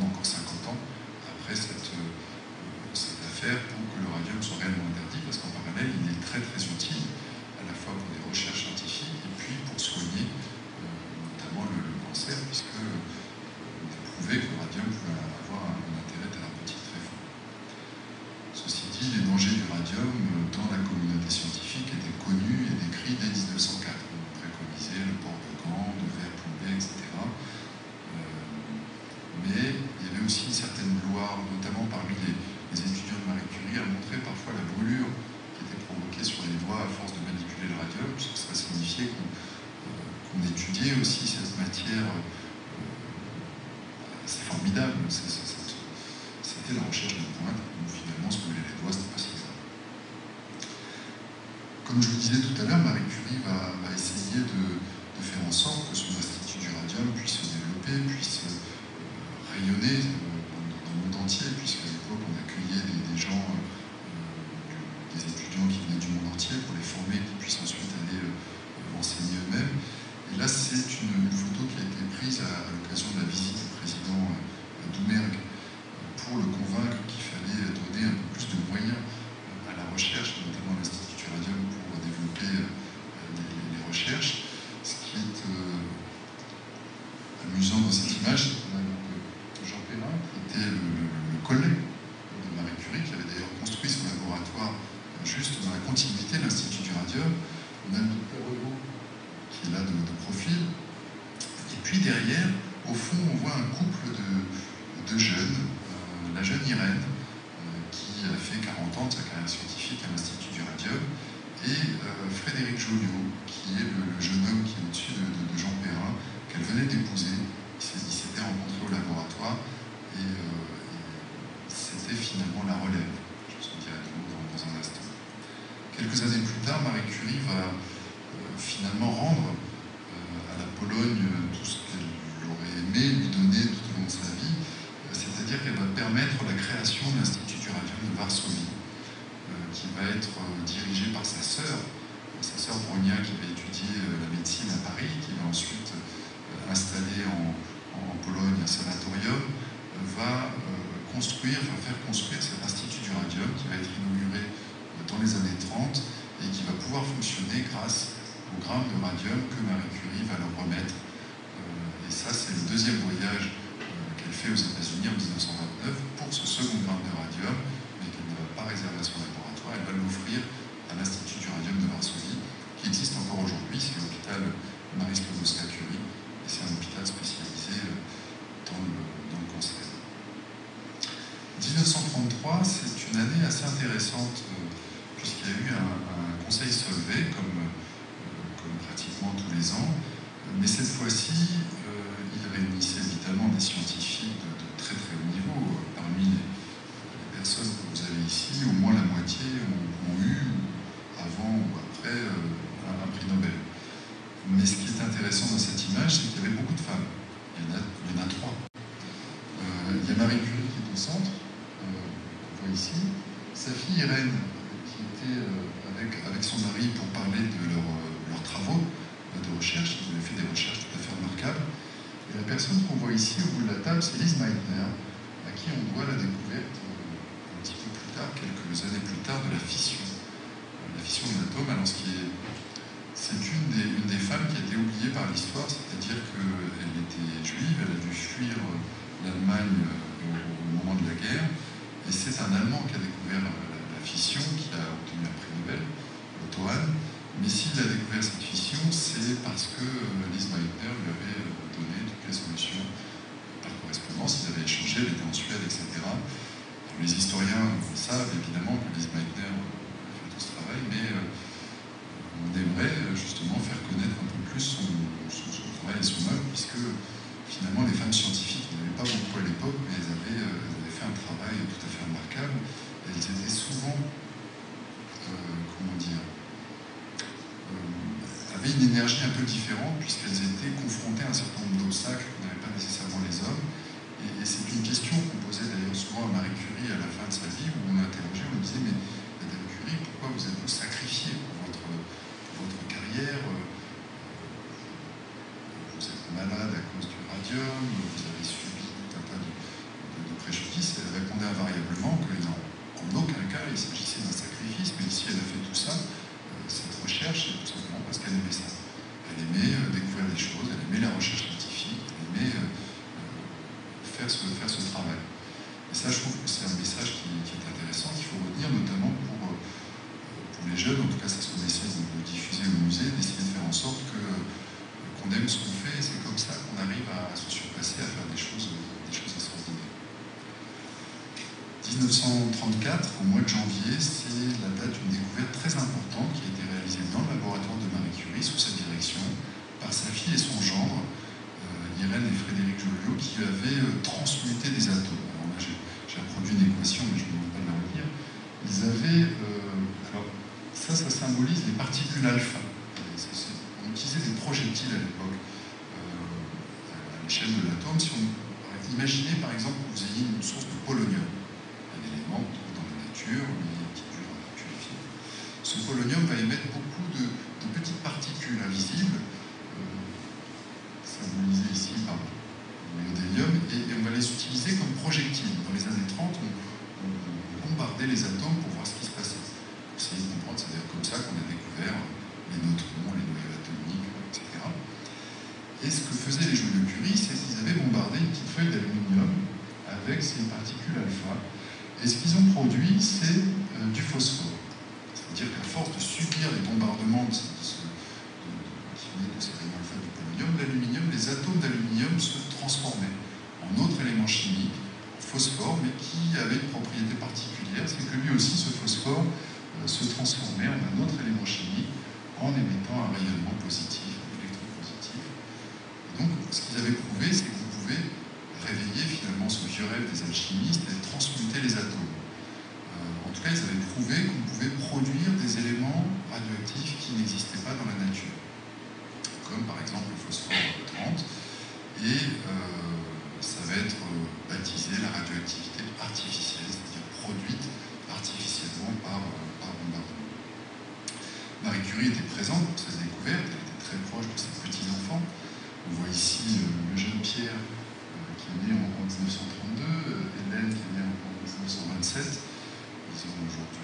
donc construire, faire construire cet institut du radium qui va être inauguré euh, dans les années 30 et qui va pouvoir fonctionner grâce aux grammes de radium que Marie Curie va leur remettre. Euh, et ça, c'est le deuxième voyage euh, qu'elle fait aux États-Unis en 1929 pour ce second gramme de radium, mais qu'elle ne va pas réserver à son laboratoire, elle va l'offrir à l'Institut du radium de Varsovie, qui existe encore aujourd'hui, c'est l'hôpital Marie Sklodowska-Curie, et c'est un hôpital spécial. c'est une année assez intéressante, euh, puisqu'il y a eu un, conseil Solvay, comme, euh, comme, pratiquement tous les ans, mais cette fois-ci, euh, il réunissait évidemment des scientifiques. Il s'agissait 1927. Ils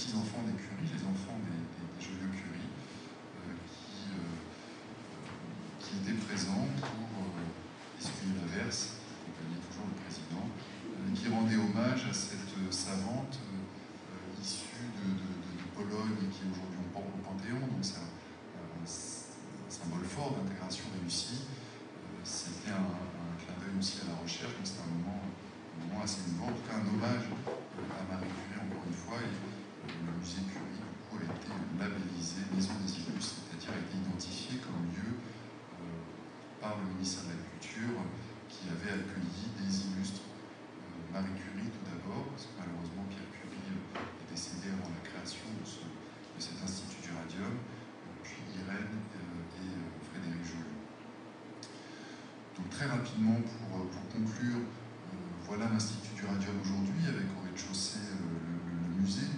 petits-enfants des Curie, les enfants des, joyeux Curie, euh, euh, qui, étaient présents pour essuyer la verse, accompagner toujours le président, qui rendait hommage à cette savante issue de, Pologne qui aujourd'hui au Panthéon, donc c'est un symbole fort d'intégration réussie c'était un, clin d'œil aussi à la recherche, donc c'était un moment, assez nouveau, en tout cas un hommage à Marie Curie encore une fois, et le musée Curie du coup a été labellisé Maison des Illustres, c'est-à-dire a été identifié comme lieu euh, par le ministère de la Culture qui avait accueilli des illustres. Euh, Marie Curie tout d'abord, parce que malheureusement Pierre Curie est décédé avant la création de, cet institut du radium, puis Irène euh, et Frédéric Joliot. Donc très rapidement, pour, conclure, euh, voilà l'Institut du Radium aujourd'hui, avec au rez-de-chaussée euh, le, musée.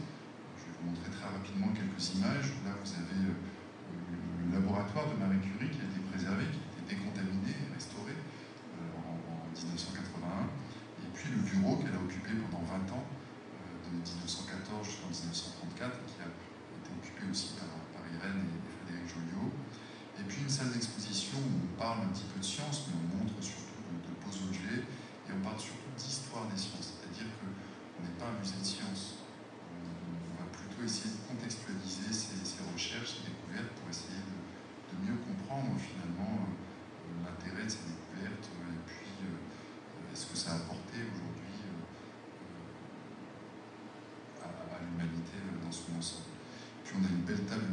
Je vais vous montrer très rapidement quelques images. Là, vous avez euh, le laboratoire de Marie Curie qui a été préservé, qui a été décontaminé restauré en, 1981. Et puis le bureau qu'elle a occupé pendant 20 ans, de 1914 jusqu'en 1934, qui a été occupé aussi par, Irène et Frédéric Joliot. Et puis une salle d'exposition où on parle un petit peu de science, mais on montre surtout de, beaux objets, et on parle surtout d'histoire des sciences, c'est-à-dire qu'on n'est pas un musée de sciences essayer de contextualiser ces, recherches, ces découvertes, pour essayer de, mieux comprendre finalement euh, l'intérêt de ces découvertes euh, et puis euh, ce que ça a apporté aujourd'hui à, à l'humanité dans son ensemble. Puis on a une belle table